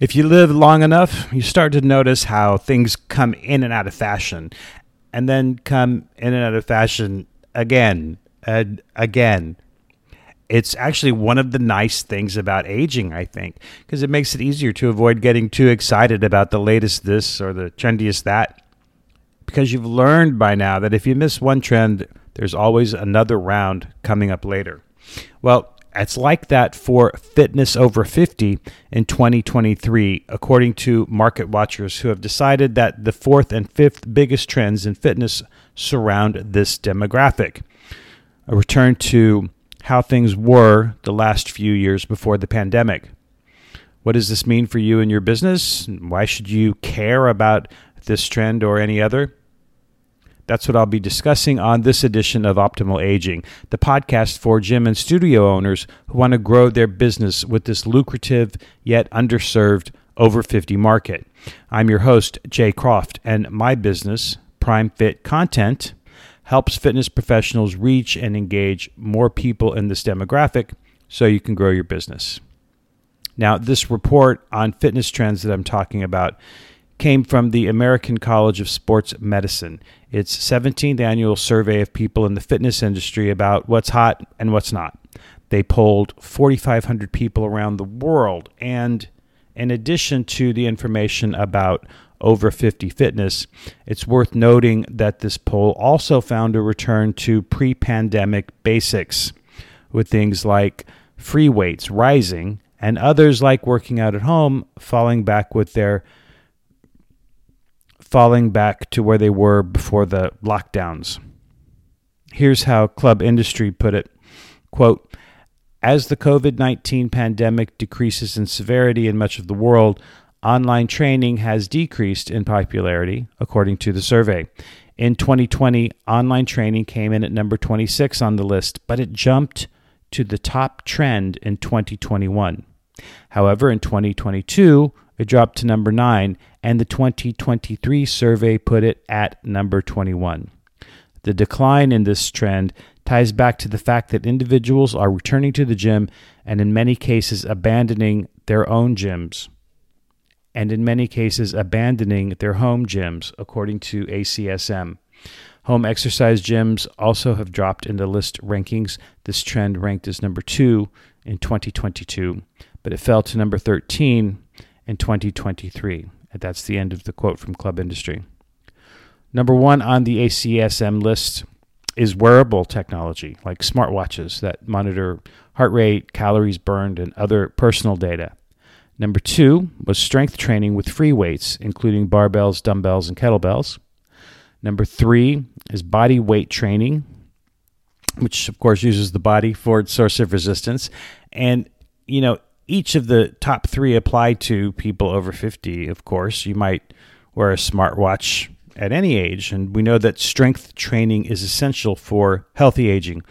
If you live long enough, you start to notice how things come in and out of fashion and then come in and out of fashion again and again. It's actually one of the nice things about aging, I think, because it makes it easier to avoid getting too excited about the latest this or the trendiest that. Because you've learned by now that if you miss one trend, there's always another round coming up later. Well, it's like that for fitness over 50 in 2023, according to market watchers who have decided that the fourth and fifth biggest trends in fitness surround this demographic. A return to how things were the last few years before the pandemic. What does this mean for you and your business? Why should you care about this trend or any other? That's what I'll be discussing on this edition of Optimal Aging, the podcast for gym and studio owners who want to grow their business with this lucrative yet underserved over 50 market. I'm your host, Jay Croft, and my business, Prime Fit Content, helps fitness professionals reach and engage more people in this demographic so you can grow your business. Now, this report on fitness trends that I'm talking about came from the American College of Sports Medicine. Its 17th annual survey of people in the fitness industry about what's hot and what's not. They polled 4,500 people around the world. And in addition to the information about over 50 fitness, it's worth noting that this poll also found a return to pre pandemic basics, with things like free weights rising and others like working out at home falling back with their falling back to where they were before the lockdowns. Here's how Club Industry put it quote, As the COVID 19 pandemic decreases in severity in much of the world, online training has decreased in popularity, according to the survey. In 2020, online training came in at number 26 on the list, but it jumped to the top trend in 2021. However, in 2022, it dropped to number 9, and the 2023 survey put it at number 21. The decline in this trend ties back to the fact that individuals are returning to the gym and, in many cases, abandoning their own gyms, and in many cases, abandoning their home gyms, according to ACSM. Home exercise gyms also have dropped in the list rankings. This trend ranked as number two in 2022, but it fell to number 13 in 2023. And that's the end of the quote from Club Industry. Number one on the ACSM list is wearable technology like smartwatches that monitor heart rate, calories burned, and other personal data. Number two was strength training with free weights, including barbells, dumbbells, and kettlebells. Number three is body weight training, which of course uses the body for its source of resistance. And, you know, each of the top three apply to people over 50, of course. You might wear a smartwatch at any age, and we know that strength training is essential for healthy aging,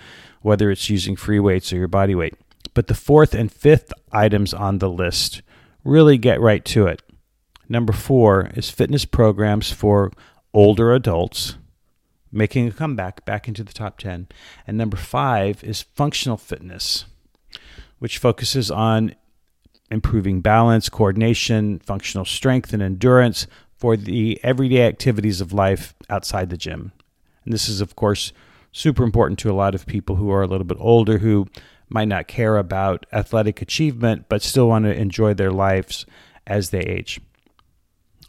whether it's using free weights or your body weight. But the fourth and fifth items on the list really get right to it. Number four is fitness programs for older adults, making a comeback back into the top 10. And number five is functional fitness, which focuses on improving balance, coordination, functional strength, and endurance for the everyday activities of life outside the gym. And this is, of course, super important to a lot of people who are a little bit older who might not care about athletic achievement but still want to enjoy their lives as they age.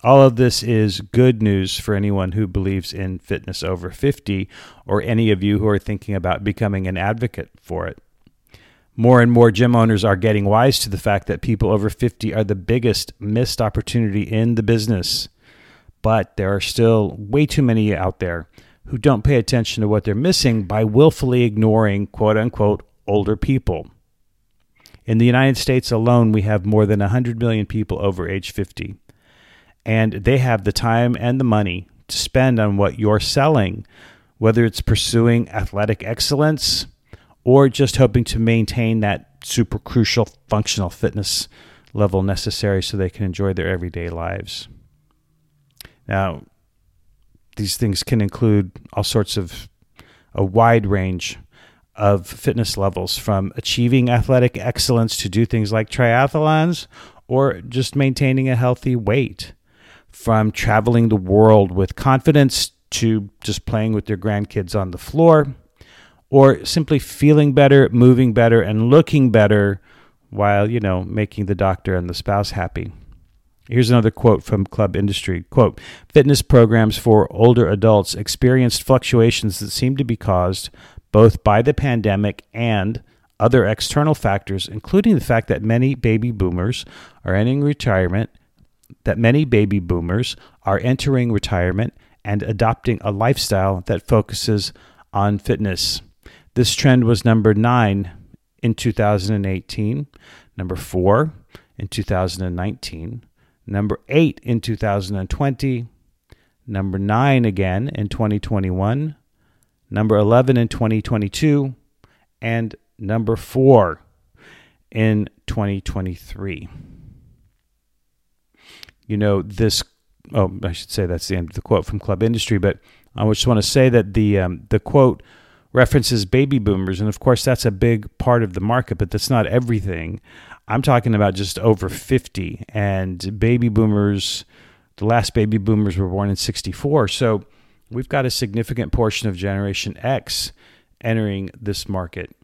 All of this is good news for anyone who believes in fitness over 50 or any of you who are thinking about becoming an advocate for it. More and more gym owners are getting wise to the fact that people over 50 are the biggest missed opportunity in the business. But there are still way too many out there who don't pay attention to what they're missing by willfully ignoring quote unquote older people. In the United States alone, we have more than 100 million people over age 50. And they have the time and the money to spend on what you're selling, whether it's pursuing athletic excellence or just hoping to maintain that super crucial functional fitness level necessary so they can enjoy their everyday lives. Now, these things can include all sorts of a wide range of fitness levels from achieving athletic excellence to do things like triathlons or just maintaining a healthy weight, from traveling the world with confidence to just playing with their grandkids on the floor, or simply feeling better, moving better, and looking better while, you know, making the doctor and the spouse happy. Here's another quote from Club Industry. Quote, fitness programs for older adults experienced fluctuations that seem to be caused both by the pandemic and other external factors, including the fact that many baby boomers are entering retirement, that many baby boomers are entering retirement and adopting a lifestyle that focuses on fitness. This trend was number nine in 2018, number four in 2019, number eight in 2020, number nine again in 2021, number 11 in 2022, and number four in 2023. You know, this, oh, I should say that's the end of the quote from Club Industry, but I just want to say that the, um, the quote references baby boomers. And of course, that's a big part of the market, but that's not everything. I'm talking about just over 50. And baby boomers, the last baby boomers were born in 64. So we've got a significant portion of Generation X entering this market,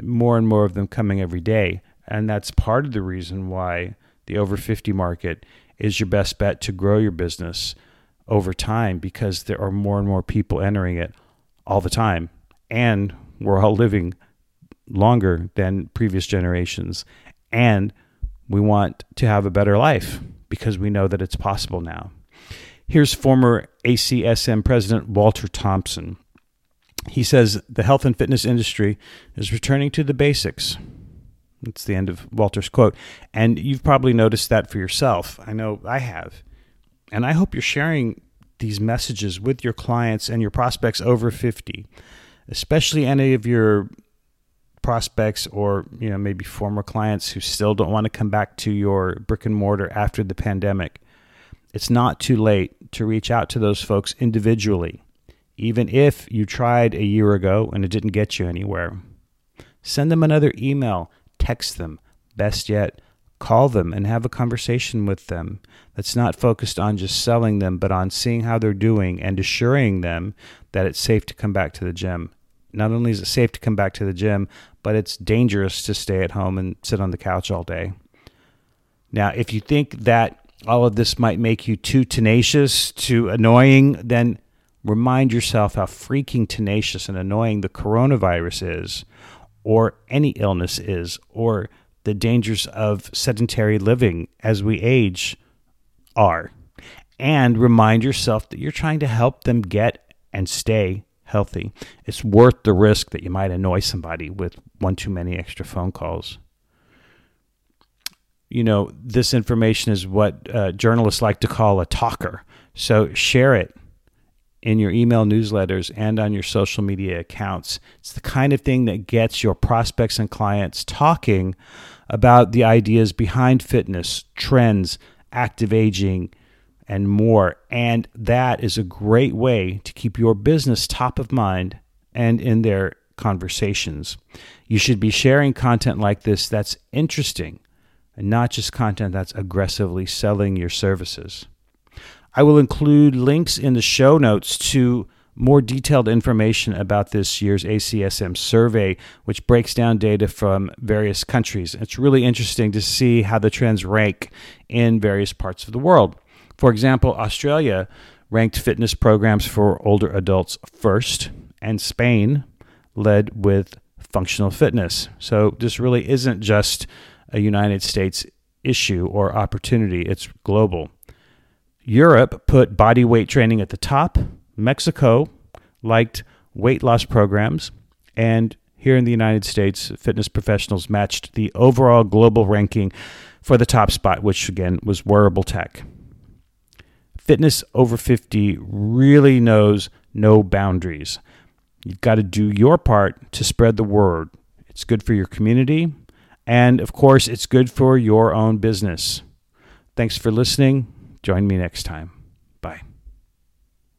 more and more of them coming every day. And that's part of the reason why the over 50 market is your best bet to grow your business over time because there are more and more people entering it all the time and we're all living longer than previous generations. And we want to have a better life because we know that it's possible now. Here's former ACSM President Walter Thompson. He says the health and fitness industry is returning to the basics. That's the end of Walter's quote. And you've probably noticed that for yourself. I know I have. And I hope you're sharing these messages with your clients and your prospects over 50 especially any of your prospects or you know maybe former clients who still don't want to come back to your brick and mortar after the pandemic. It's not too late to reach out to those folks individually even if you tried a year ago and it didn't get you anywhere. Send them another email. Text them. Best yet call them and have a conversation with them that's not focused on just selling them, but on seeing how they're doing and assuring them that it's safe to come back to the gym. Not only is it safe to come back to the gym, but it's dangerous to stay at home and sit on the couch all day. Now, if you think that all of this might make you too tenacious, too annoying, then remind yourself how freaking tenacious and annoying the coronavirus is, or any illness is, or the dangers of sedentary living as we age are. And remind yourself that you're trying to help them get and stay healthy. It's worth the risk that you might annoy somebody with one too many extra phone calls. You know, this information is what uh, journalists like to call a talker. So share it in your email newsletters and on your social media accounts. It's the kind of thing that gets your prospects and clients talking about the ideas behind fitness, trends, active aging, and more. And that is a great way to keep your business top of mind and in their conversations. You should be sharing content like this that's interesting and not just content that's aggressively selling your services. I will include links in the show notes to more detailed information about this year's ACSM survey, which breaks down data from various countries. It's really interesting to see how the trends rank in various parts of the world. For example, Australia ranked fitness programs for older adults first, and Spain led with functional fitness. So this really isn't just a United States issue or opportunity, it's global. Europe put body weight training at the top Mexico liked weight loss programs, and here in the United States, fitness professionals matched the overall global ranking for the top spot, which again was wearable tech. Fitness over 50 really knows no boundaries. You've got to do your part to spread the word. It's good for your community, and of course, it's good for your own business. Thanks for listening. Join me next time.